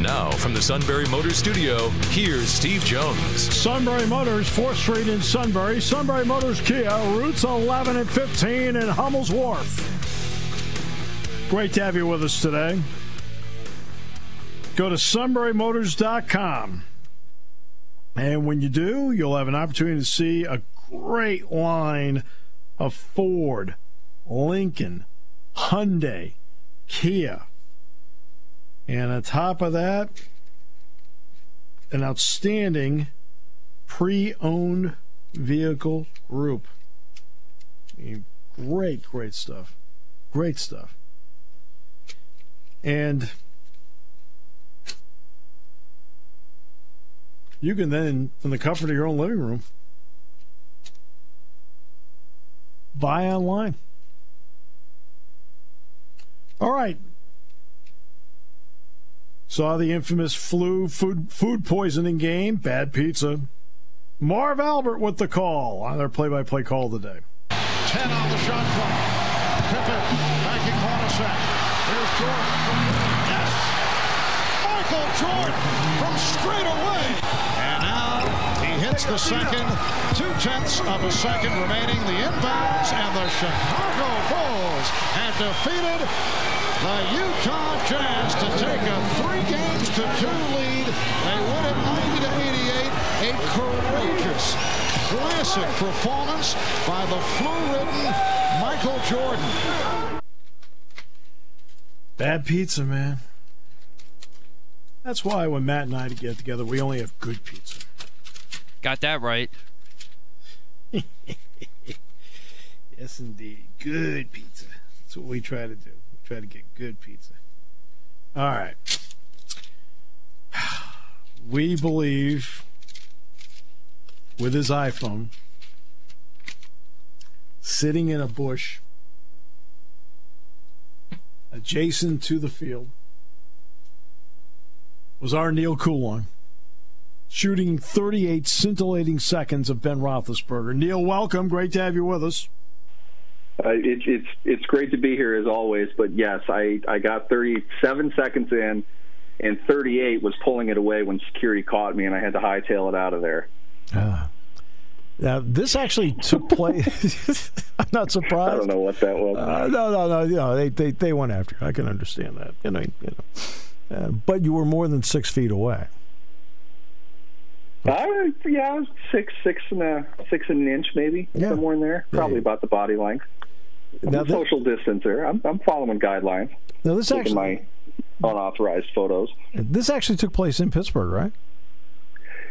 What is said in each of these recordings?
Now, from the Sunbury Motors Studio, here's Steve Jones. Sunbury Motors, 4th Street in Sunbury. Sunbury Motors Kia, routes 11 and 15 in Hummel's Wharf. Great to have you with us today. Go to sunburymotors.com. And when you do, you'll have an opportunity to see a great line of Ford, Lincoln, Hyundai, Kia. And on top of that, an outstanding pre owned vehicle group. I mean, great, great stuff. Great stuff. And you can then, from the comfort of your own living room, buy online. All right. Saw the infamous flu food food poisoning game, bad pizza. Marv Albert with the call on their play-by-play call today. Ten on the shot clock. Pippen banking Hornacek. Here's Jordan. Yes! Michael Jordan from straight away. And now he hits the second. Two tenths of a second remaining. The inbounds and the Chicago Bulls have defeated the Utah Jazz to take a three games to two lead. They win it 90 to 88. A courageous, classic performance by the flu-ridden Michael Jordan. Bad pizza, man. That's why when Matt and I get together, we only have good pizza. Got that right. Yes, indeed. Good pizza. That's what we try to do. Try to get good pizza. All right. We believe with his iPhone sitting in a bush adjacent to the field was our Neal Coolong shooting 38 scintillating seconds of Ben Roethlisberger. Neil, welcome. Great to have you with us. Uh, it, it's it's great to be here as always, but yes, I I got 37 seconds in, and 38 was pulling it away when security caught me, and I had to hightail it out of there. Uh, now, this actually took place. I'm not surprised. I don't know what that was. Uh, no, no, no. You know, they, they they went after you. I can understand that. You know, you know. Uh, but you were more than six feet away. Uh, yeah, six six and a six and an inch maybe Yeah. somewhere in there. Probably Yeah. about the body length. I'm Now, a thi- social distancer. I'm I'm following guidelines. now this actually my unauthorized photos. this actually took place in Pittsburgh, right?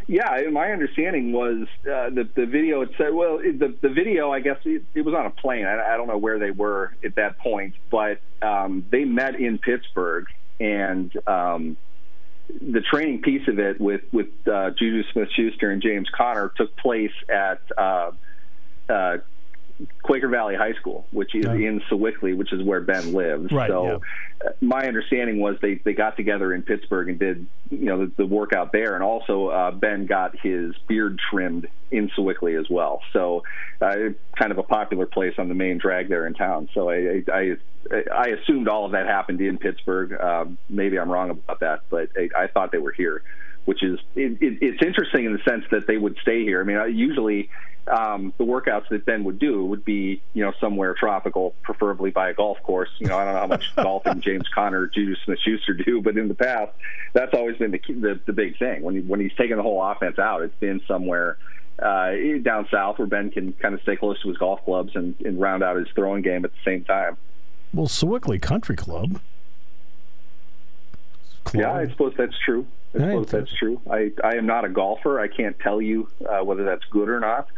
Yeah, my understanding was uh, the the video had said. Well, it, the the video, I guess it, it was on a plane. I, I don't know where they were at that point, but um, they met in Pittsburgh, and um, the training piece of it with with uh, Juju Smith-Schuster and James Conner took place at. Uh, uh, Quaker Valley High School, which is Yeah. in Sewickley, which is where Ben lives. Right, So, yeah. uh, my understanding was they they got together in Pittsburgh and did you know the, the workout there, and also uh, Ben got his beard trimmed in Sewickley as well. So, uh, kind of a popular place on the main drag there in town. So I I, I, I assumed all of that happened in Pittsburgh. Um, maybe I'm wrong about that, but I, I thought they were here which is it, it, it's interesting in the sense that they would stay here. I mean, uh, usually um, the workouts that Ben would do would be you know somewhere tropical, preferably by a golf course. You know, I don't know how much golfing James Conner, Juju Smith-Schuster do, but in the past, that's always been the the, the big thing. When he, when he's taken the whole offense out, it's been somewhere. Uh, down south, where Ben can kind of stay close to his golf clubs and, and round out his throwing game at the same time. Well, Sewickley Country Club. Club. Yeah, I suppose that's true. I suppose it's- that's true. I, I am not a golfer. I can't tell you uh, whether that's good or not.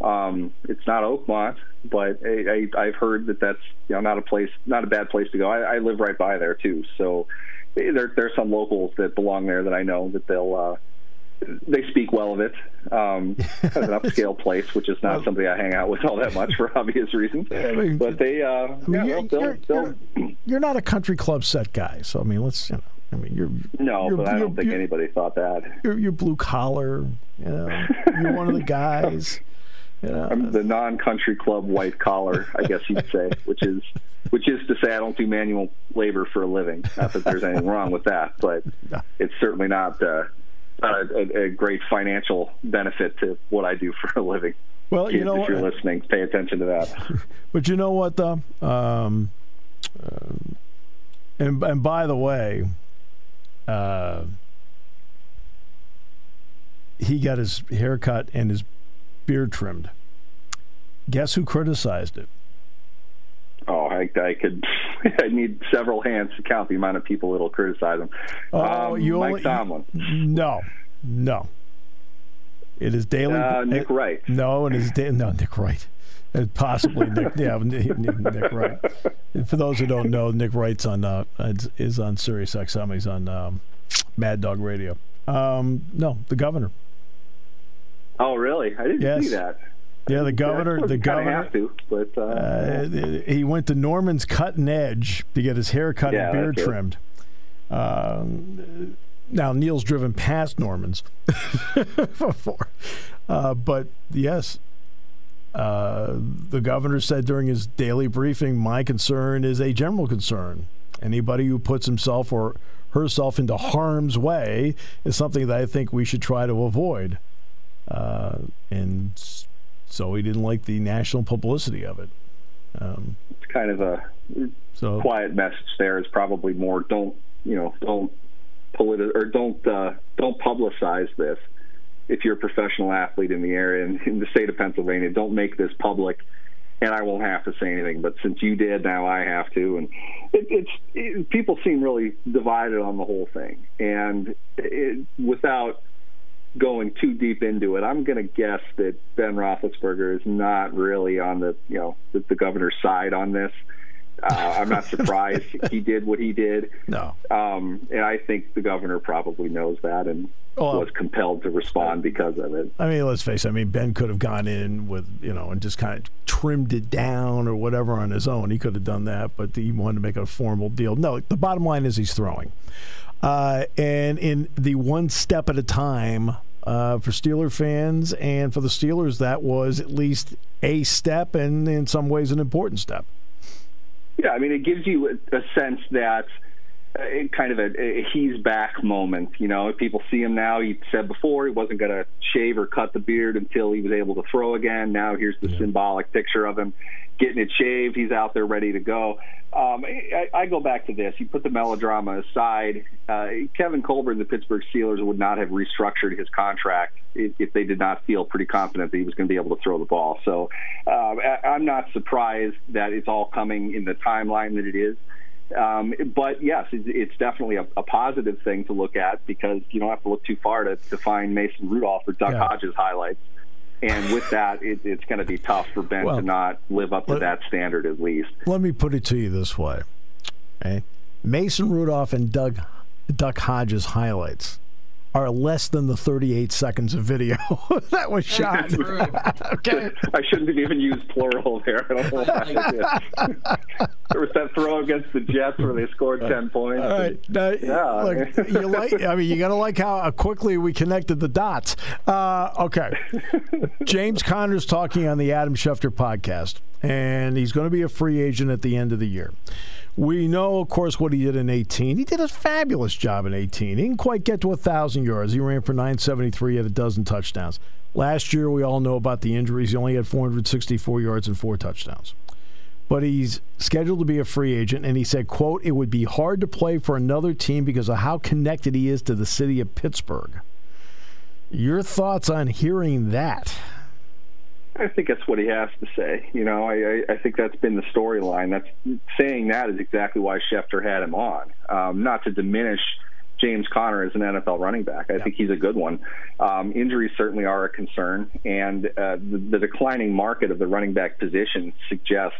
Um, it's not Oakmont, but I, I, I've heard that that's you know not a place, not a bad place to go. I, I live right by there too, so eh, there there's some locals that belong there that I know that they'll uh, they speak well of it. Um, an upscale place, which is not somebody I hang out with all that much for obvious reasons. I mean, but they, uh, I mean, yeah, you're, they'll, you're, they'll, you're, you're not a country club set guy, so I mean, let's you know. I mean, you're no, you're, but I don't think anybody thought that. You're, you're blue collar. You know, you're one of the guys. You know. I'm the non-country club white collar, I guess you'd say, which is which is to say I don't do manual labor for a living. Not that there's anything wrong with that, but it's certainly not, uh, not a, a, great financial benefit to what I do for a living. Well, you know, if you're listening, pay attention to that. But you know what, though. Um, uh, and and by the way, uh, he got his haircut and his beard trimmed. Guess who criticized it? Oh, I, I could. I need several hands to count the amount of people that'll criticize him. Oh, um, you Mike only, Tomlin. No, no. It is daily. Uh, Nick Wright. No, it is da- no Nick Wright. Uh, possibly Nick. Yeah, Nick, Nick Wright. And for those who don't know, Nick Wright's on uh, is on Sirius XM. He's on um, Mad Dog Radio. Um, no, the governor. Oh, really? I didn't yes. see that. Yeah, the governor. Yeah, the governor. Have to, but uh, uh, he went to Norman's Cutting Edge to get his hair cut yeah, and beard trimmed. Um, now Neal's driven past Norman's before, uh, but yes, uh, the governor said during his daily briefing, "My concern is a general concern. Anybody who puts himself or herself into harm's way is something that I think we should try to avoid." Uh, and so he didn't like the national publicity of it. Um, it's kind of a so, quiet message. There is probably more. Don't you know? Don't politi- or don't uh, don't publicize this. If you're a professional athlete in the area and in the state of Pennsylvania, don't make this public. And I won't have to say anything. But since you did, now I have to. And it, it's it, people seem really divided on the whole thing. And it, without going too deep into it, I'm going to guess that Ben Roethlisberger is not really on the you know the, the governor's side on this. Uh, I'm not surprised he did what he did. No, um, and I think the governor probably knows that and well, was compelled to respond because of it. I mean, let's face it. I mean, Ben could have gone in with you know and just kind of trimmed it down or whatever on his own. He could have done that, but he wanted to make a formal deal. No, the bottom line is he's throwing. Uh, and in the one step at a time uh, for Steeler fans and for the Steelers, that was at least a step and in some ways an important step. Yeah, I mean, it gives you a, a sense that uh, kind of a, a, he's back moment. You know, people see him now. He said before he wasn't going to shave or cut the beard until he was able to throw again. Now here's the yeah. symbolic picture of him getting it shaved. He's out there ready to go. Um, I, I go back to this. You put the melodrama aside. Uh, Kevin Colbert and the Pittsburgh Steelers would not have restructured his contract if, if they did not feel pretty confident that he was going to be able to throw the ball. So um, I, I'm not surprised that it's all coming in the timeline that it is. Um, but yes, it's, it's definitely a, a, positive thing to look at because you don't have to look too far to, to find Mason Rudolph or Duck yeah. Hodges highlights. And with that, it, it's going to be tough for Ben well, to not live up to let, that standard at least. Let me put it to you this way: okay? Mason Rudolph and Doug Duck Hodges highlights are less than the 38 seconds of video that was shot. okay. I shouldn't have even used plural there. I don't know why I did. there was that throw against the Jets where they scored 10 points. All right. Now, yeah. Look, you like, I mean, you got to like how quickly we connected the dots. Uh, okay. James Conner's talking on the Adam Schefter podcast, and he's going to be a free agent at the end of the year. We know, of course, what he did in 18. He did a fabulous job in 18. He didn't quite get to 1,000 yards. He ran for 973 at a dozen touchdowns. Last year, we all know about the injuries. He only had 464 yards and four touchdowns. But he's scheduled to be a free agent, and he said, quote, it would be hard to play for another team because of how connected he is to the city of Pittsburgh. Your thoughts on hearing that? I think that's what he has to say. You know, I, I think that's been the storyline. That's saying that is exactly why Schefter had him on. Um, not to diminish James Conner as an NFL running back. I yeah. think he's a good one. Um, injuries certainly are a concern, and uh, the, the declining market of the running back position suggests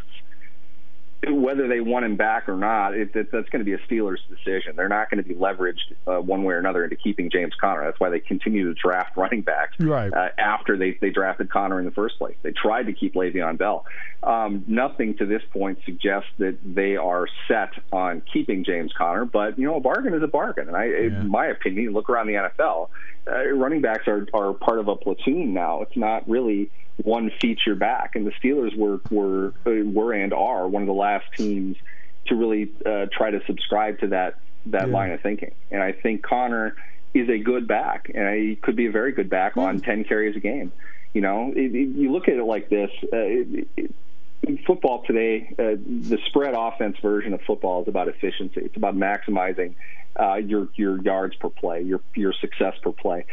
whether they want him back or not, it, it, that's going to be a Steelers decision. They're not going to be leveraged uh, one way or another into keeping James Conner. That's why they continue to draft running backs right. uh, after they, they drafted Conner in the first place. They tried to keep Le'Veon Bell. Um, nothing to this point suggests that they are set on keeping James Conner, but you know a bargain is a bargain. And I, yeah. in my opinion, look around the NFL, uh, running backs are are part of a platoon now. It's not really one feature back, and the Steelers were were were and are one of the last teams to really uh, try to subscribe to that that yeah. line of thinking. And I think Conner is a good back, and he could be a very good back on hmm. ten carries a game. You know, it, it, you look at it like this. Uh, it, in football today, uh, the spread offense version of football is about efficiency. It's about maximizing uh, your your yards per play, your your success per play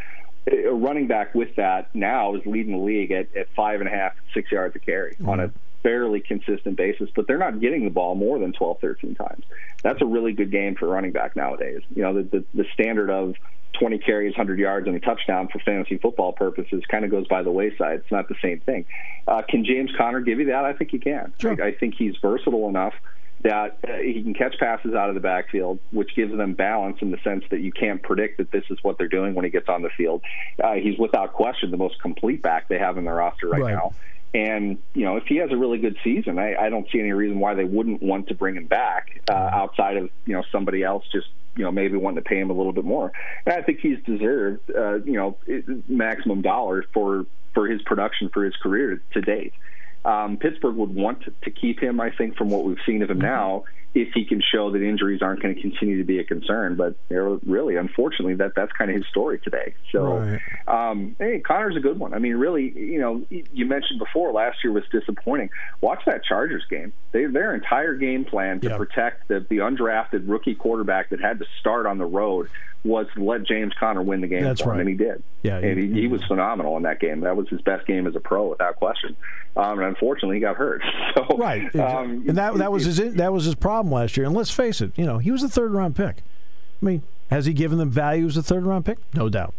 a running back with that now is leading the league at, at five and a half, six yards a carry mm-hmm. on a fairly consistent basis, but they're not getting the ball more than 12, 13 times. That's a really good game for running back nowadays. You know, the, the, the standard of 20 carries, 100 yards, and a touchdown for fantasy football purposes kind of goes by the wayside. It's not the same thing. Uh, can James Conner give you that? I think he can. Sure. I, I think he's versatile enough that uh, he can catch passes out of the backfield, which gives them balance in the sense that you can't predict that this is what they're doing when he gets on the field. Uh, he's without question the most complete back they have in their roster right, right. now. And you know, if he has a really good season, I, I don't see any reason why they wouldn't want to bring him back uh, outside of you know somebody else just you know maybe wanting to pay him a little bit more. And I think he's deserved uh, you know maximum dollars for for his production for his career to date. Um, Pittsburgh would want to keep him, I think, from what we've seen of him now, if he can show that injuries aren't going to continue to be a concern. But really, unfortunately, that that's kind of his story today. So, right. um, hey, Conner's a good one. I mean, really, you know, you mentioned before last year was disappointing. Watch that Chargers game. They, their entire game plan to yep. protect the, the undrafted rookie quarterback that had to start on the road was to let James Conner win the game. That's right. And he did. Yeah, and he, he, was phenomenal in that game. That was his best game as a pro, without question. Um, and unfortunately, he got hurt. So, right, um, and that that was his that was his problem last year. And let's face it, you know, he was a third round pick. I mean, has he given them value as a third round pick? No doubt.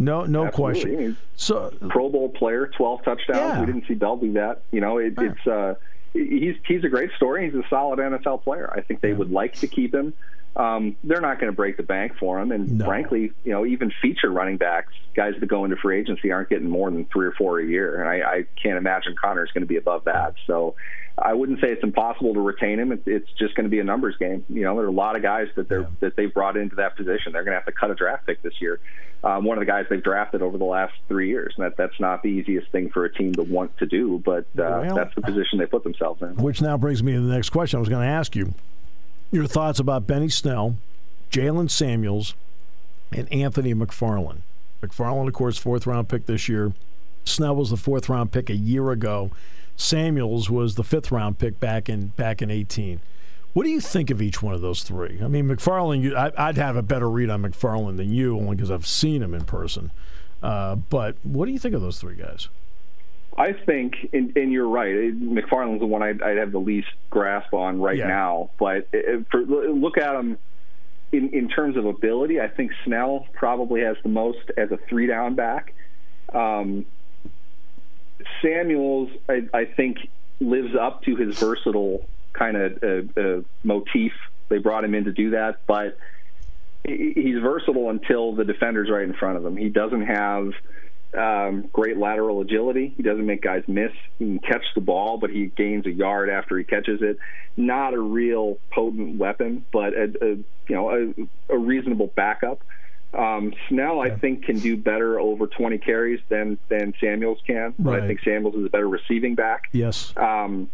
No, no Absolutely. question. So, Pro Bowl player, twelve touchdowns. Yeah. We didn't see Bell do that. You know, it, it's uh, he's he's a great story. He's a solid NFL player. I think they yeah. would like to keep him um, they're not going to break the bank for him. And no. frankly, you know, even feature running backs, guys that go into free agency, aren't getting more than three or four a year. And I, I can't imagine Conner's going to be above that. So I wouldn't say it's impossible to retain him. It's just going to be a numbers game. You know, there are a lot of guys that they're yeah. that they've brought into that position. They're going to have to cut a draft pick this year. Um, one of the guys they've drafted over the last three years. And that that's not the easiest thing for a team to want to do, but uh, well, that's the position they put themselves in. Which now brings me to the next question I was going to ask you your thoughts about Benny Snell, Jalen Samuels, and Anthony McFarland. McFarland, of course, fourth round pick this year. Snell was the fourth round pick a year ago. Samuels was the fifth round pick back in back in 18. What do you think of each one of those three? I mean, McFarland, you, I, would have a better read on McFarland than you, only because I've seen him in person. Uh, but what do you think of those three guys? I think, and, and you're right. McFarland's the one I'd, I'd, have the least grasp on right yeah. now. But for, look at him in, in terms of ability. I think Snell probably has the most as a three down back. Um, Samuels, I, I, think, lives up to his versatile kind of uh, uh, motif. They brought him in to do that, but he's versatile until the defender's right in front of him. He doesn't have um, great lateral agility. He doesn't make guys miss. He can catch the ball, but he gains a yard after he catches it. Not a real potent weapon, but a, a you know a, a reasonable backup. Um, Snell. I think, can do better over 20 carries than than Samuels can. Right. I think Samuels is a better receiving back. Yes. Um,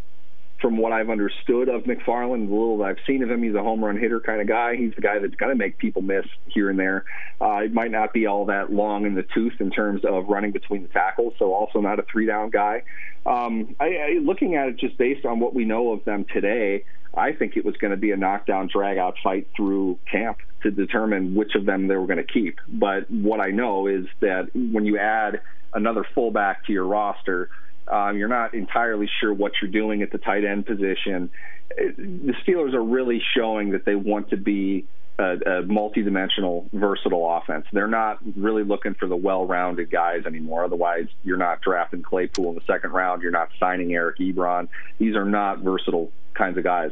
from what I've understood of McFarland, the little that I've seen of him, he's a home run hitter kind of guy. He's the guy that's going to make people miss here and there. Uh, it might not be all that long in the tooth in terms of running between the tackles, so also not a three down guy. Um, I, I, looking at it just based on what we know of them today, I think it was going to be a knockdown, drag out fight through camp to determine which of them they were going to keep. But what I know is that when you add another fullback to your roster, um, you're not entirely sure what you're doing at the tight end position. The Steelers are really showing that they want to be a, a multi-dimensional, versatile offense. They're not really looking for the well-rounded guys anymore. Otherwise, you're not drafting Claypool in the second round. You're not signing Eric Ebron. These are not versatile kinds of guys.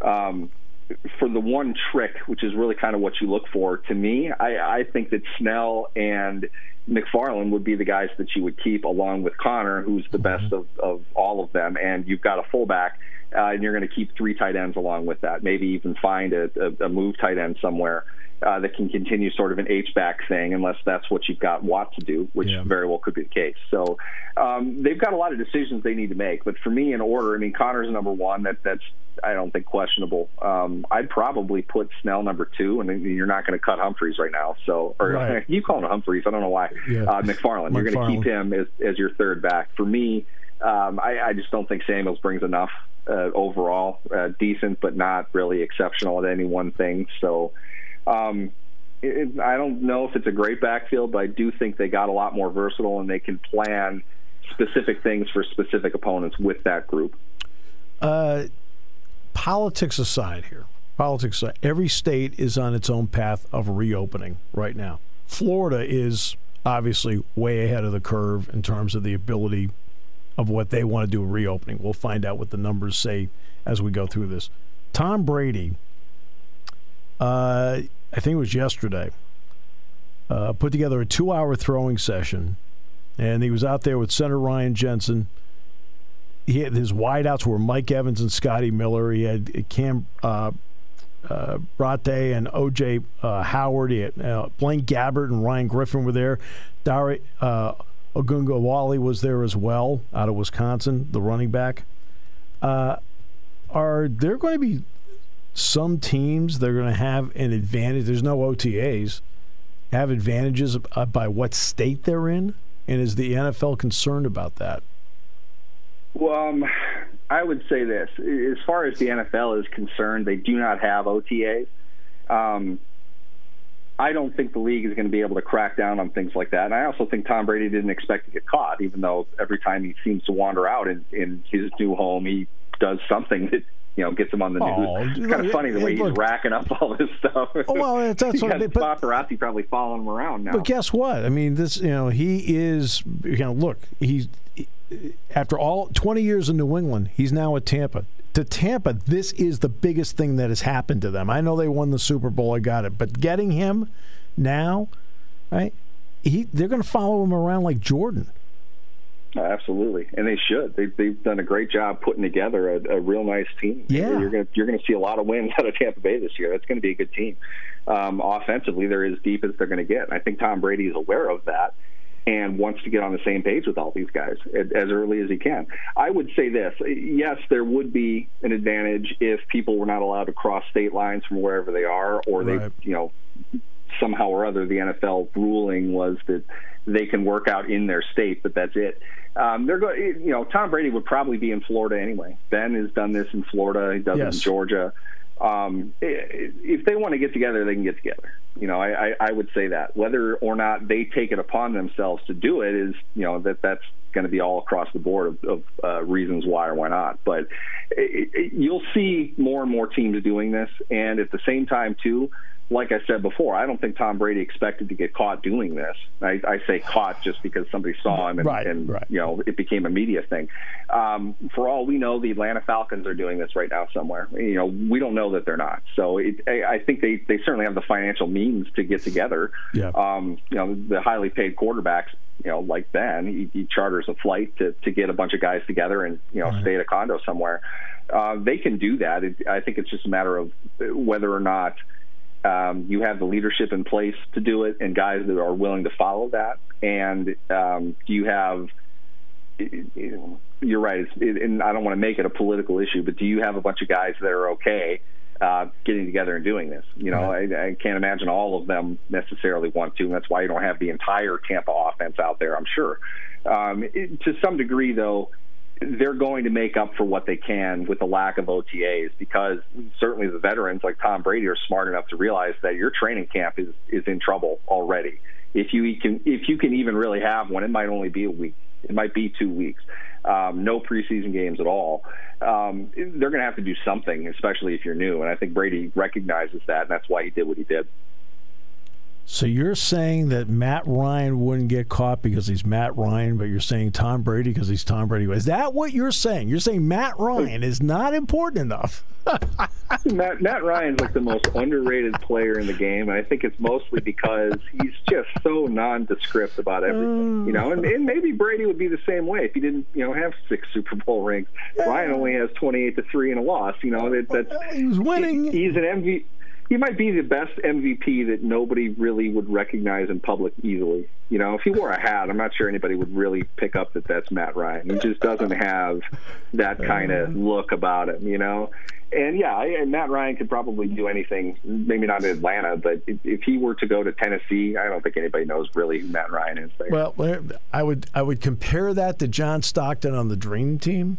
Um, for the one trick, which is really kind of what you look for, to me, I, I think that Snell and McFarland would be the guys that you would keep along with Conner, who's the best of, of all of them. And you've got a fullback, uh, and you're going to keep three tight ends along with that. Maybe even find a, a, a move tight end somewhere. Uh, that can continue sort of an H back thing, unless that's what you've got Watt to do, which yeah. very well could be the case. So um, they've got a lot of decisions they need to make. But for me, in order, I mean, Conner's number one. That that's I don't think questionable. Um, I'd probably put Snell number two, and you're not going to cut Humphreys right now. So, or right. you call him Humphreys? I don't know why. Yeah. Uh, McFarland. McFarland. You're going to keep him as as your third back. For me, um, I, I just don't think Samuels brings enough uh, overall. Uh, decent, but not really exceptional at any one thing. So. Um, it, I don't know if it's a great backfield, but I do think they got a lot more versatile and they can plan specific things for specific opponents with that group. Uh, politics aside here, politics aside, every state is on its own path of reopening right now. Florida is obviously way ahead of the curve in terms of the ability of what they want to do reopening. We'll find out what the numbers say as we go through this. Tom Brady, uh, I think it was yesterday, uh, put together a two hour throwing session, and he was out there with Senator Ryan Jensen. He had, his wideouts were Mike Evans and Scotty Miller. He had Cam uh, uh, Brate and O.J. Uh, Howard. He had, uh, Blaine Gabbert and Ryan Griffin were there. Dare uh, Ogunbowale was there as well, out of Wisconsin, the running back. Uh, are there going to be some teams they're going to have an advantage. There's no OTAs. Have advantages uh, by what state they're in, and is the NFL concerned about that? Well, um, I would say this: as far as the NFL is concerned, they do not have OTAs. Um, I don't think the league is going to be able to crack down on things like that. And I also think Tom Brady didn't expect to get caught, even though every time he seems to wander out in, in his new home, he does something that you know gets him on the news. Oh, it's kind of funny the way look, he's racking up all this stuff. Oh, well, that's, that's what I mean. But, paparazzi probably following him around now. But guess what? I mean, this you know he is you know look he's after all 20 years in New England, he's now at Tampa. To Tampa, this is the biggest thing that has happened to them. I know they won the Super Bowl, I got it, but getting him now, right? He they're going to follow him around like Jordan. Absolutely, and they should. They, they've done a great job putting together a, a real nice team. Yeah, you're going you're going to see a lot of wins out of Tampa Bay this year. That's going to be a good team. Um, offensively, they're as deep as they're going to get. And I think Tom Brady is aware of that and wants to get on the same page with all these guys as early as he can. I would say this: yes, there would be an advantage if people were not allowed to cross state lines from wherever they are, or right. they, you know, somehow or other the NFL ruling was that they can work out in their state, but that's it. Um, they're going. You know, Tom Brady would probably be in Florida anyway. Ben has done this in Florida. He does yes. it in Georgia. Um, if they want to get together, they can get together. You know, I, I, I would say that whether or not they take it upon themselves to do it is, you know, that that's going to be all across the board of, of uh, reasons why or why not. But it, it, you'll see more and more teams doing this, and at the same time, too, like I said before, I don't think Tom Brady expected to get caught doing this. I, I say caught just because somebody saw him and, right, and right. you know it became a media thing. Um, for all we know, the Atlanta Falcons are doing this right now somewhere. You know, we don't know that they're not. So it, I, I think they they certainly have the financial means to get together. Yeah. Um, you know, the highly paid quarterbacks. You know, like Ben, he, he charters a flight to to get a bunch of guys together and you know right. stay at a condo somewhere. Uh, they can do that. It, I think it's just a matter of whether or not um, you have the leadership in place to do it and guys that are willing to follow that. And um, you have, you're right, it, and I don't want to make it a political issue, but do you have a bunch of guys that are okay uh, getting together and doing this? You know, I, I can't imagine all of them necessarily want to, and that's why you don't have the entire Tampa offense out there, I'm sure. Um, it, to some degree, though, they're going to make up for what they can with the lack of OTAs because certainly the veterans like Tom Brady are smart enough to realize that your training camp is is in trouble already. If you can if you can even really have one, it might only be a week It might be two weeks. Um, no preseason games at all. Um, they're going to have to do something, especially if you're new. And I think Brady recognizes that, and that's why he did what he did. So you're saying that Matt Ryan wouldn't get caught because he's Matt Ryan, but you're saying Tom Brady because he's Tom Brady. Is that what you're saying? You're saying Matt Ryan is not important enough. Matt, Matt Ryan's like the most underrated player in the game, and I think it's mostly because he's just so nondescript about everything. You know, and, and maybe Brady would be the same way if he didn't, you know, have six Super Bowl rings. Ryan only has twenty-eight to three and a loss. You know, that, that's he was winning. He's an MVP he might be the best MVP that nobody really would recognize in public easily. You know, if he wore a hat, I'm not sure anybody would really pick up that that's Matt Ryan. He just doesn't have that kind of uh-huh. look about him, you know. And yeah, I, and Matt Ryan could probably do anything. Maybe not in Atlanta, but if, if he were to go to Tennessee, I don't think anybody knows really who Matt Ryan is. There. Well, I would I would compare that to John Stockton on the Dream Team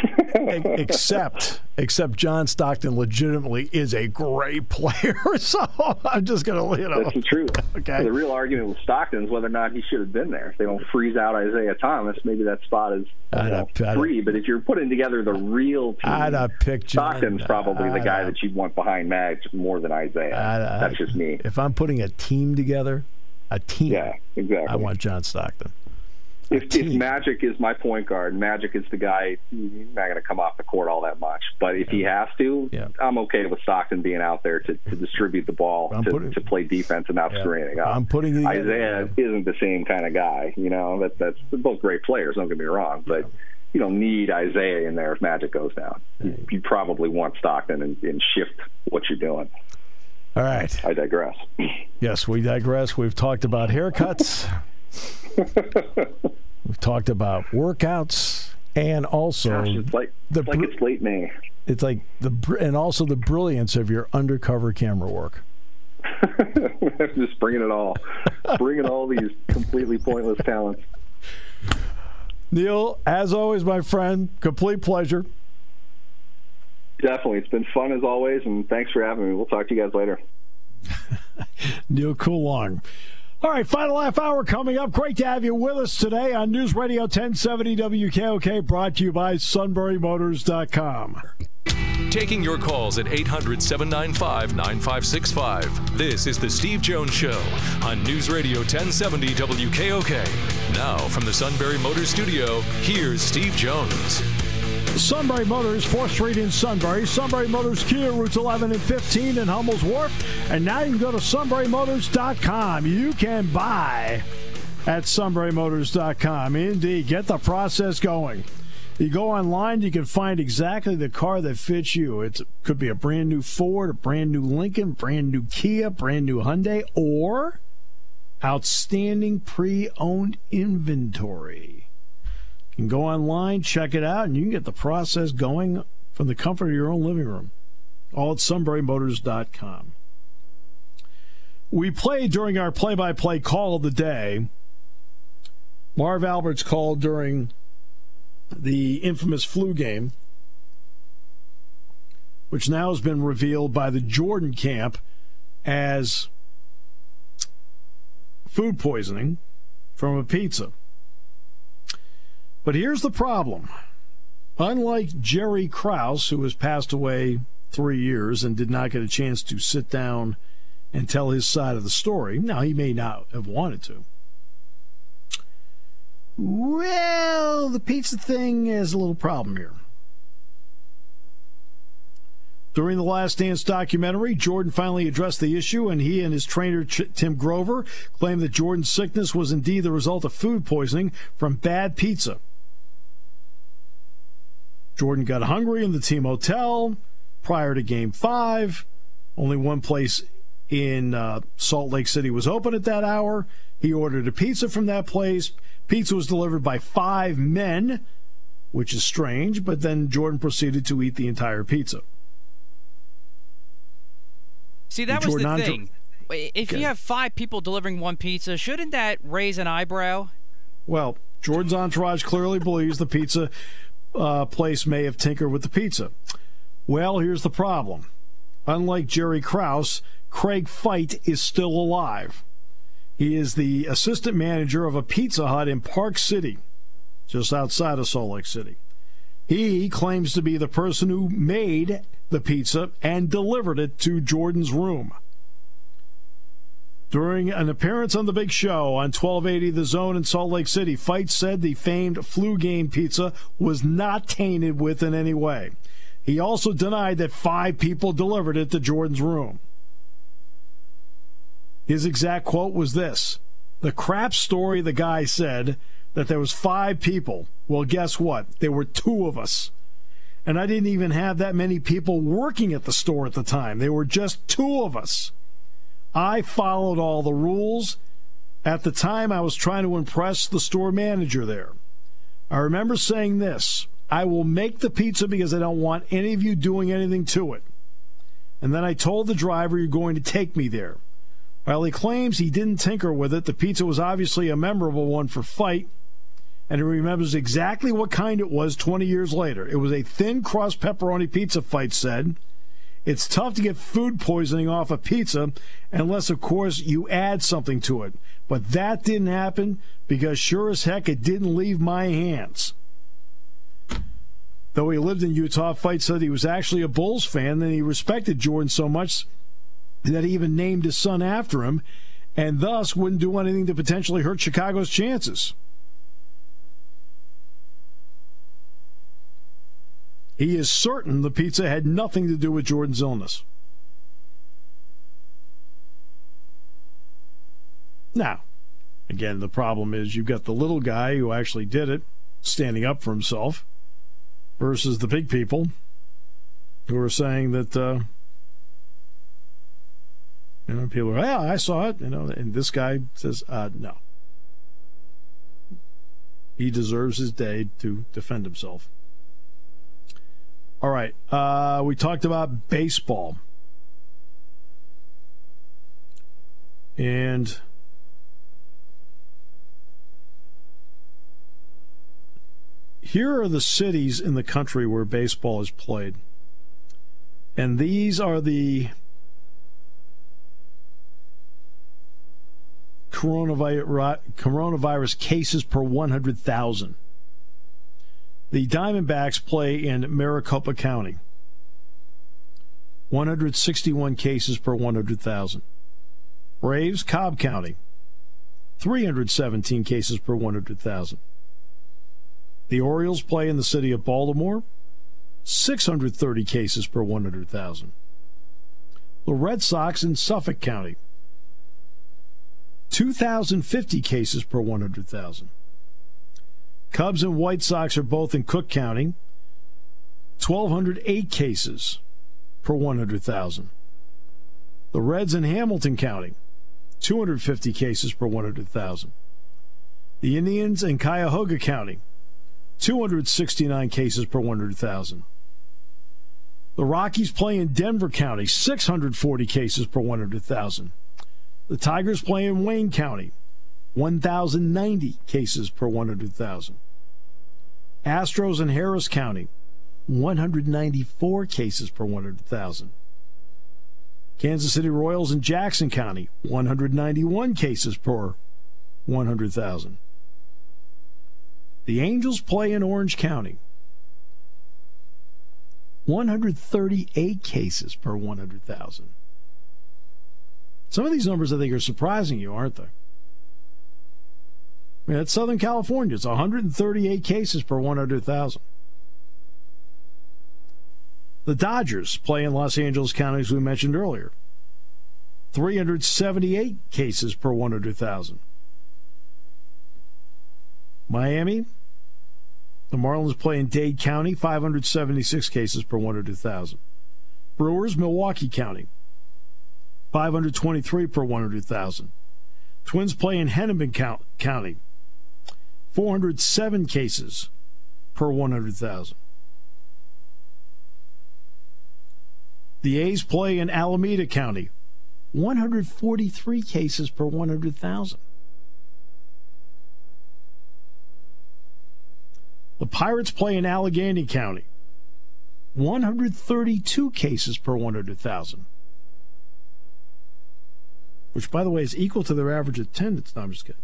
except except John Stockton legitimately is a great player. So I'm just going to you know that's the truth. Okay. The real argument with Stockton is whether or not he should have been there. If they don't freeze out Isaiah Thomas, maybe that spot is know, free. But if you're putting together the real team, I'd have picked Stockton's probably I'd the guy that you'd want behind Mag more than Isaiah. I'd, that's just me. If I'm putting a team together, a team, yeah, exactly. I want John Stockton if, if Magic is my point guard, Magic is the guy. He's not going to come off the court all that much. But if he has to, yeah. I'm okay with Stockton being out there to, to distribute the ball, to, putting, to, play defense and not yeah. screw anything up. I'm putting Isaiah isn't the same kind of guy. You know, that, that's they're both great players. Don't get me wrong, but. Yeah. You don't need Isaiah in there if Magic goes down. You, you probably want Stockton and, and shift what you're doing. All right. I digress. Yes, we digress. We've talked about haircuts. We've talked about workouts and also Gosh, it's like, the, it's like it's late May. It's like the and also the brilliance of your undercover camera work. Just bringing it all, bringing all these completely pointless talents. Neal, as always, my friend, complete pleasure. Definitely, it's been fun as always, and thanks for having me. We'll talk to you guys later. Neal Coolong. All right, final half hour coming up. Great to have you with us today on News Radio 1070 WKOK, brought to you by SunburyMotors.com. Taking your calls at 800 795 9565. This is The Steve Jones Show on News Radio 1070 WKOK. Now, from the Sunbury Motors Studio, here's Steve Jones. Sunbury Motors, 4th Street in Sunbury. Sunbury Motors Kia, routes 11 and 15 in Hummel's Wharf. And now you can go to sunburymotors.com. You can buy at sunburymotors.com. Indeed, get the process going. You go online, you can find exactly the car that fits you. It could be a brand new Ford, a brand new Lincoln, brand new Kia, brand new Hyundai, or outstanding pre owned inventory can go online, check it out, and you can get the process going from the comfort of your own living room. All at sunburymotors.com. We played during our play by play call of the day. Marv Alberts called during the infamous flu game, which now has been revealed by the Jordan camp as food poisoning from a pizza. But here's the problem. Unlike Jerry Krause, who has passed away three years and did not get a chance to sit down and tell his side of the story, now he may not have wanted to. Well, the pizza thing is a little problem here. During the Last Dance documentary, Jordan finally addressed the issue, and he and his trainer, Tim Grover, claimed that Jordan's sickness was indeed the result of food poisoning from bad pizza. Jordan got hungry in the team hotel prior to game five. Only one place in uh, Salt Lake City was open at that hour. He ordered a pizza from that place. Pizza was delivered by five men, which is strange, but then Jordan proceeded to eat the entire pizza. See, that was the thing. If you have five people delivering one pizza, shouldn't that raise an eyebrow? Well, Jordan's entourage clearly believes the pizza uh, place may have tinkered with the pizza. Well, here's the problem. Unlike Jerry Krause, Craig Fite is still alive. He is the assistant manager of a Pizza Hut in Park City, just outside of Salt Lake City. He claims to be the person who made the pizza and delivered it to Jordan's room. During an appearance on the big show on 1280 The Zone in Salt Lake City, Fites said the famed flu game pizza was not tainted with in any way. He also denied that five people delivered it to Jordan's room. His exact quote was this The crap story the guy said that there was five people. Well, guess what? There were two of us. And I didn't even have that many people working at the store at the time. There were just two of us. I followed all the rules. At the time, I was trying to impress the store manager there. I remember saying this I will make the pizza because I don't want any of you doing anything to it. And then I told the driver, You're going to take me there. While he claims he didn't tinker with it, the pizza was obviously a memorable one for Fite, and he remembers exactly what kind it was 20 years later. It was a thin crust pepperoni pizza, Fite said. It's tough to get food poisoning off a pizza unless, of course, you add something to it. But that didn't happen because sure as heck it didn't leave my hands. Though he lived in Utah, Fite said he was actually a Bulls fan and he respected Jordan so much that he even named his son after him and thus wouldn't do anything to potentially hurt Chicago's chances. He is certain the pizza had nothing to do with Jordan's illness. Now, again, the problem is you've got the little guy who actually did it, standing up for himself, versus the big people who are saying that, uh, you know, people are, yeah, I saw it, you know, and this guy says, uh, no. He deserves his day to defend himself. All right. Uh, we talked about baseball. And here are the cities in the country where baseball is played. And these are the coronavirus, cases per 100,000. The Diamondbacks play in Maricopa County. 161 cases per 100,000. Braves, Cobb County. 317 cases per 100,000. The Orioles play in the city of Baltimore. 630 cases per 100,000. The Red Sox in Suffolk County. 2,050 cases per 100,000. Cubs and White Sox are both in Cook County. 1,208 cases per 100,000. The Reds in Hamilton County, 250 cases per 100,000. The Indians in Cuyahoga County, 269 cases per 100,000. The Rockies play in Denver County, 640 cases per 100,000. The Tigers play in Wayne County, 1,090 cases per 100,000. Astros in Harris County, 194 cases per 100,000. Kansas City Royals in Jackson County, 191 cases per 100,000. The Angels play in Orange County, 138 cases per 100,000. Some of these numbers I think are surprising you, aren't they? I mean, that's Southern California. It's 138 cases per 100,000. The Dodgers play in Los Angeles County, as we mentioned earlier. 378 cases per 100,000. Miami, the Marlins play in Dade County, 576 cases per 100,000. Brewers, Milwaukee County, 523 per 100,000. Twins play in Hennepin County, 407 cases per 100,000. The A's play in Alameda County, 143 cases per 100,000. The Pirates play in Allegheny County, 132 cases per 100,000. Which, by the way, is equal to their average attendance. No, I'm just kidding.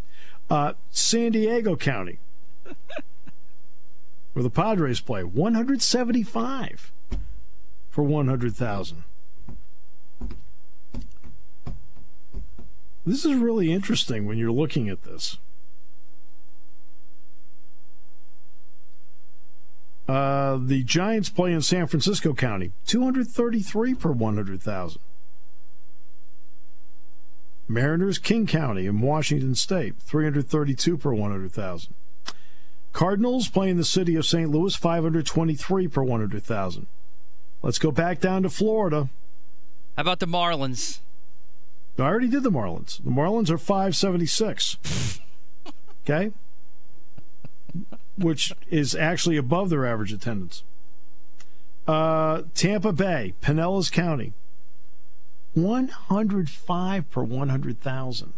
Uh, San Diego County, where the Padres play. 175 for 100,000. This is really interesting when you're looking at this. Uh, the Giants play in San Francisco County, 233 per 100,000. Mariners King County in Washington State, 332 per 100,000. Cardinals play in the city of St. Louis, 523 per 100,000. Let's go back down to Florida. How about the Marlins? I already did the Marlins. The Marlins are 576. okay? Which is actually above their average attendance. Uh, Tampa Bay, Pinellas County, 105 per 100,000.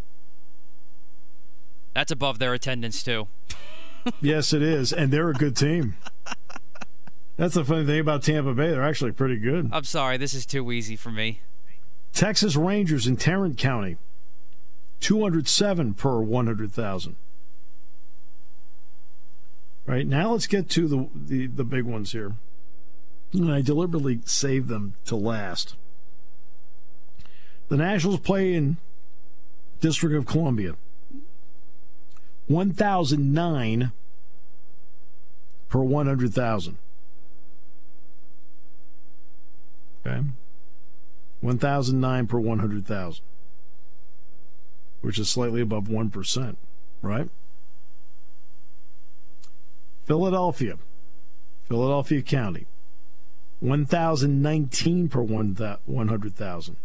That's above their attendance, too. yes, it is. And they're a good team. That's the funny thing about Tampa Bay. They're actually pretty good. I'm sorry. This is too easy for me. Texas Rangers in Tarrant County, 207 per 100,000. Right now, let's get to the, the, the big ones here. And I deliberately saved them to last. The Nationals play in District of Columbia. 1,009 per 100,000. Okay. 1,009 per 100,000, which is slightly above 1%, right? Philadelphia, Philadelphia County, 1,019 per 100,000.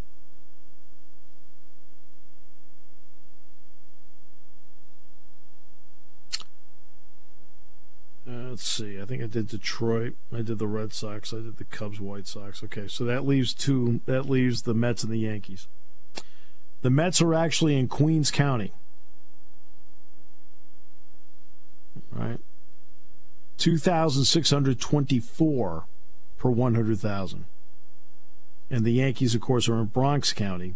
Let's see. I think I did Detroit. I did the Red Sox. I did the Cubs, White Sox. Okay, so that leaves two. That leaves the Mets and the Yankees. The Mets are actually in Queens County. All right. 2,624 per 100,000. And the Yankees, of course, are in Bronx County,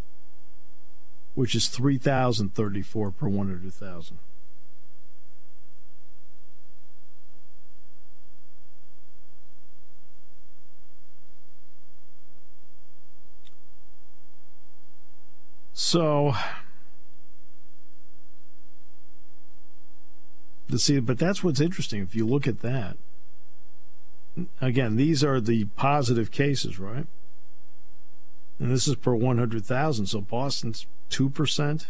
which is 3,034 per 100,000. So, to see, but that's what's interesting. If you look at that, again, these are the positive cases, right? And this is per 100,000. So Boston's 2%.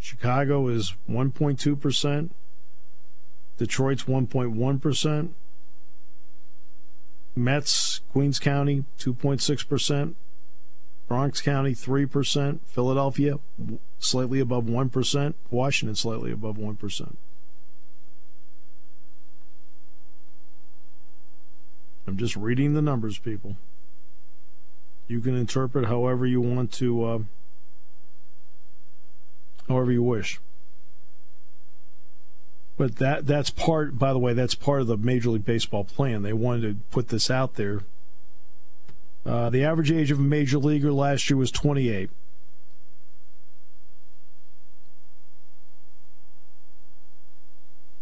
Chicago is 1.2%. Detroit's 1.1%. Mets, Queens County, 2.6%. Bronx County 3%, Philadelphia slightly above 1%, Washington slightly above 1%. I'm just reading the numbers, people. You can interpret however you want to, uh, however you wish. But that that's part, by the way, that's part of the Major League Baseball plan. They wanted to put this out there uh, the average age of a major leaguer last year was 28.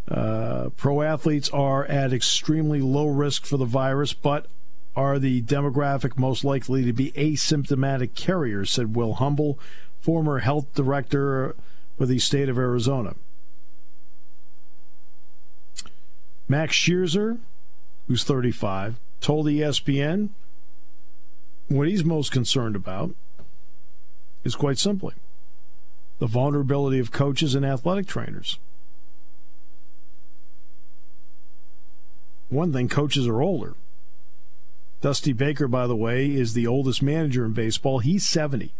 Uh, pro athletes are at extremely low risk for the virus, but are the demographic most likely to be asymptomatic carriers, said Will Humble, former health director for the state of Arizona. Max Scherzer, who's 35, told ESPN what he's most concerned about is quite simply the vulnerability of coaches and athletic trainers. One thing, coaches are older. Dusty Baker, by the way, is the oldest manager in baseball. He's 70.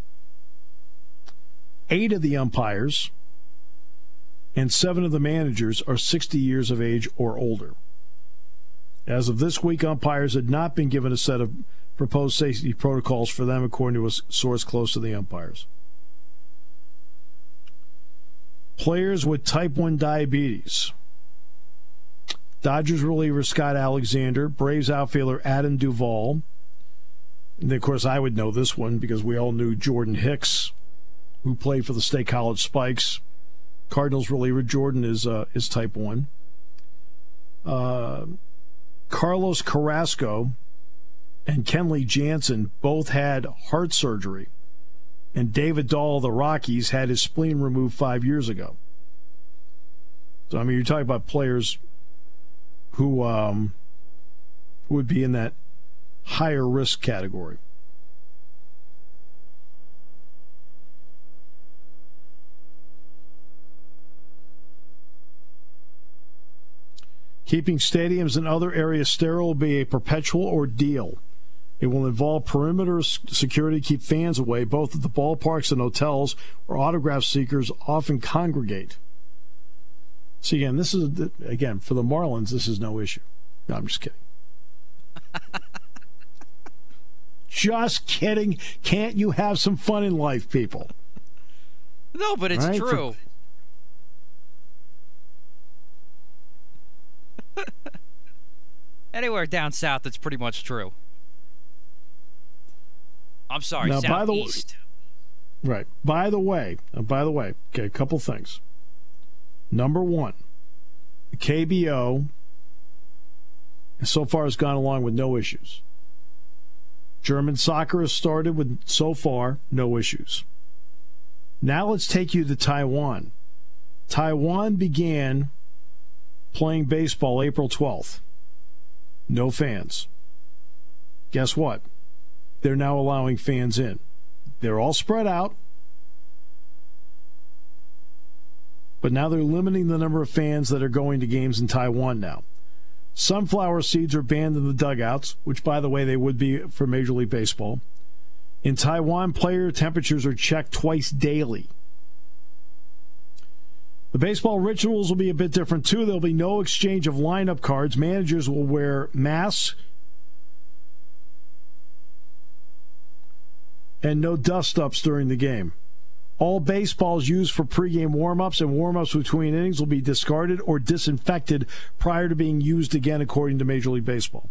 Eight of the umpires and seven of the managers are 60 years of age or older. As of this week, umpires had not been given a set of proposed safety protocols for them, according to a source close to the umpires. Players with type 1 diabetes. Dodgers reliever Scott Alexander, Braves outfielder Adam Duvall. And of course, I would know this one because we all knew Jordan Hicks, who played for the State College Spikes. Cardinals reliever Jordan is uh, is type one. Uh, Carlos Carrasco and Kenley Jansen both had heart surgery, and David Dahl of the Rockies had his spleen removed five years ago. So, I mean, you're talking about players who um, would be in that higher risk category. Keeping stadiums and other areas sterile will be a perpetual ordeal. It will involve perimeter security to keep fans away, both at the ballparks and hotels where autograph seekers often congregate. See, again, this is, again, for the Marlins, this is no issue. No, I'm just kidding. just kidding. Can't you have some fun in life, people? No, but it's right? true. For... Anywhere down south, it's pretty much true. I'm sorry, now, by the way, right. By the way, uh, by the way, okay, a couple things. Number one, KBO so far has gone along with no issues. German soccer has started with so far no issues. Now let's take you to Taiwan. Taiwan began playing baseball April 12th. No fans. Guess what? They're now allowing fans in. They're all spread out. But now they're limiting the number of fans that are going to games in Taiwan now. Sunflower seeds are banned in the dugouts, which, by the way, they would be for Major League Baseball. In Taiwan, player temperatures are checked twice daily. The baseball rituals will be a bit different, too. There'll be no exchange of lineup cards. Managers will wear masks and no dust ups during the game. All baseballs used for pregame warm-ups and warm-ups between innings will be discarded or disinfected prior to being used again, according to Major League Baseball.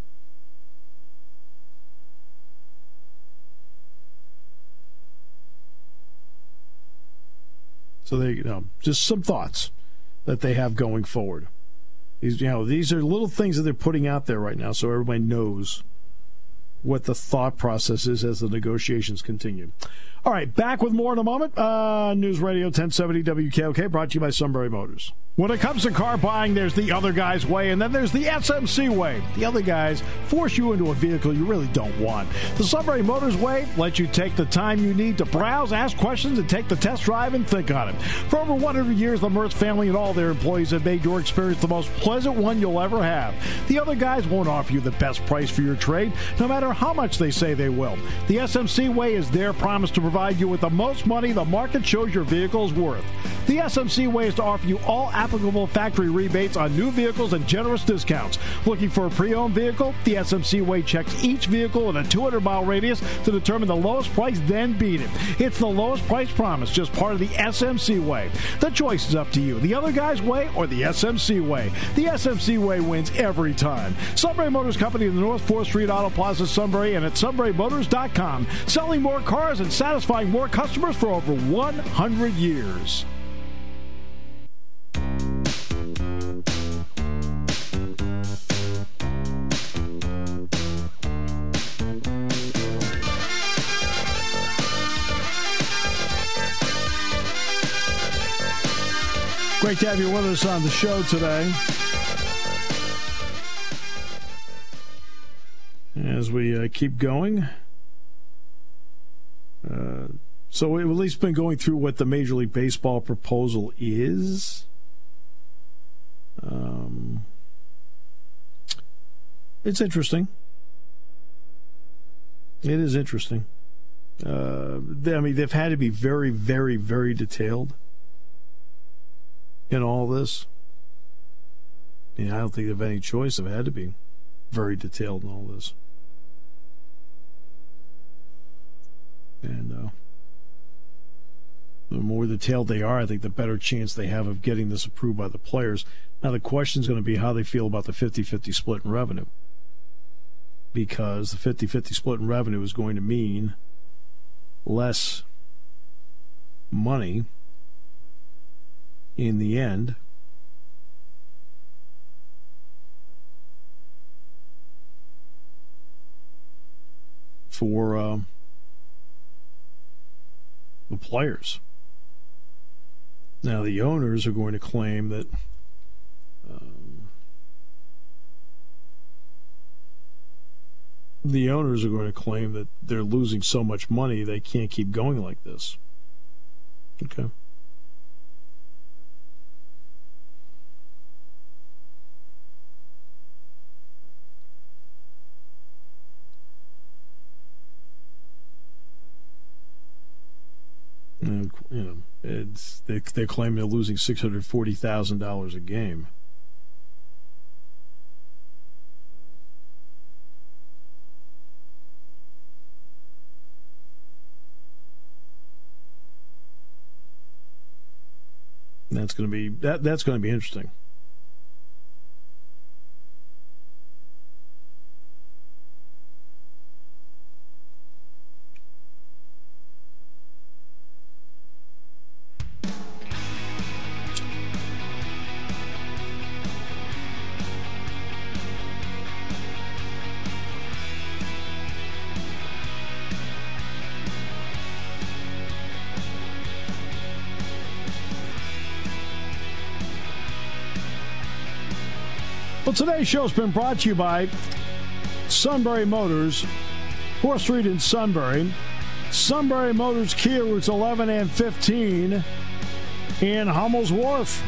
So they, you know, just some thoughts that they have going forward. These, you know, these are little things that they're putting out there right now, so everybody knows what the thought process is as the negotiations continue. All right, back with more in a moment. Uh, News Radio 1070 WKOK, brought to you by Sunbury Motors. When it comes to car buying, there's the other guy's way, and then there's the SMC way. The other guys force you into a vehicle you really don't want. The Sunbury Motors way lets you take the time you need to browse, ask questions, and take the test drive and think on it. For over 100 years, the Mertz family and all their employees have made your experience the most pleasant one you'll ever have. The other guys won't offer you the best price for your trade, no matter how much they say they will. The SMC way is their promise to provide you with the most money the market shows your vehicle is worth. The SMC way is to offer you all applicable factory rebates on new vehicles and generous discounts. Looking for a pre owned vehicle? The SMC way checks each vehicle in a 200 mile radius to determine the lowest price, then beat it. It's the lowest price promise, just part of the SMC way. The choice is up to you the other guy's way or the SMC way. The SMC way wins every time. Sunbury Motors Company in the North 4th Street Auto Plaza, Sunbury, and at sunburymotors.com. Selling more cars and satisfying more customers for over 100 years. Great to have you with us on the show today. As we uh, keep going. So we've at least been going through what the Major League Baseball proposal is. Um, it's interesting. It is interesting. Uh, they, I mean, they've had to be very, very, very detailed in all this. Yeah, I don't think they've any choice. They've had to be very detailed in all this. And uh, the more detailed they are, I think the better chance they have of getting this approved by the players. Now, the question is going to be how they feel about the 50 50 split in revenue. Because the 50 50 split in revenue is going to mean less money in the end. For. Uh, the players. Now, the owners are going to claim that. Um, the owners are going to claim that they're losing so much money they can't keep going like this. Okay. You know, it's they they claim they're losing six hundred forty thousand dollars a game. That's going to be that. That's going to be interesting. Today's show has been brought to you by Sunbury Motors, 4th Street in Sunbury. Sunbury Motors Kia routes 11 and 15 in Hummel's Wharf.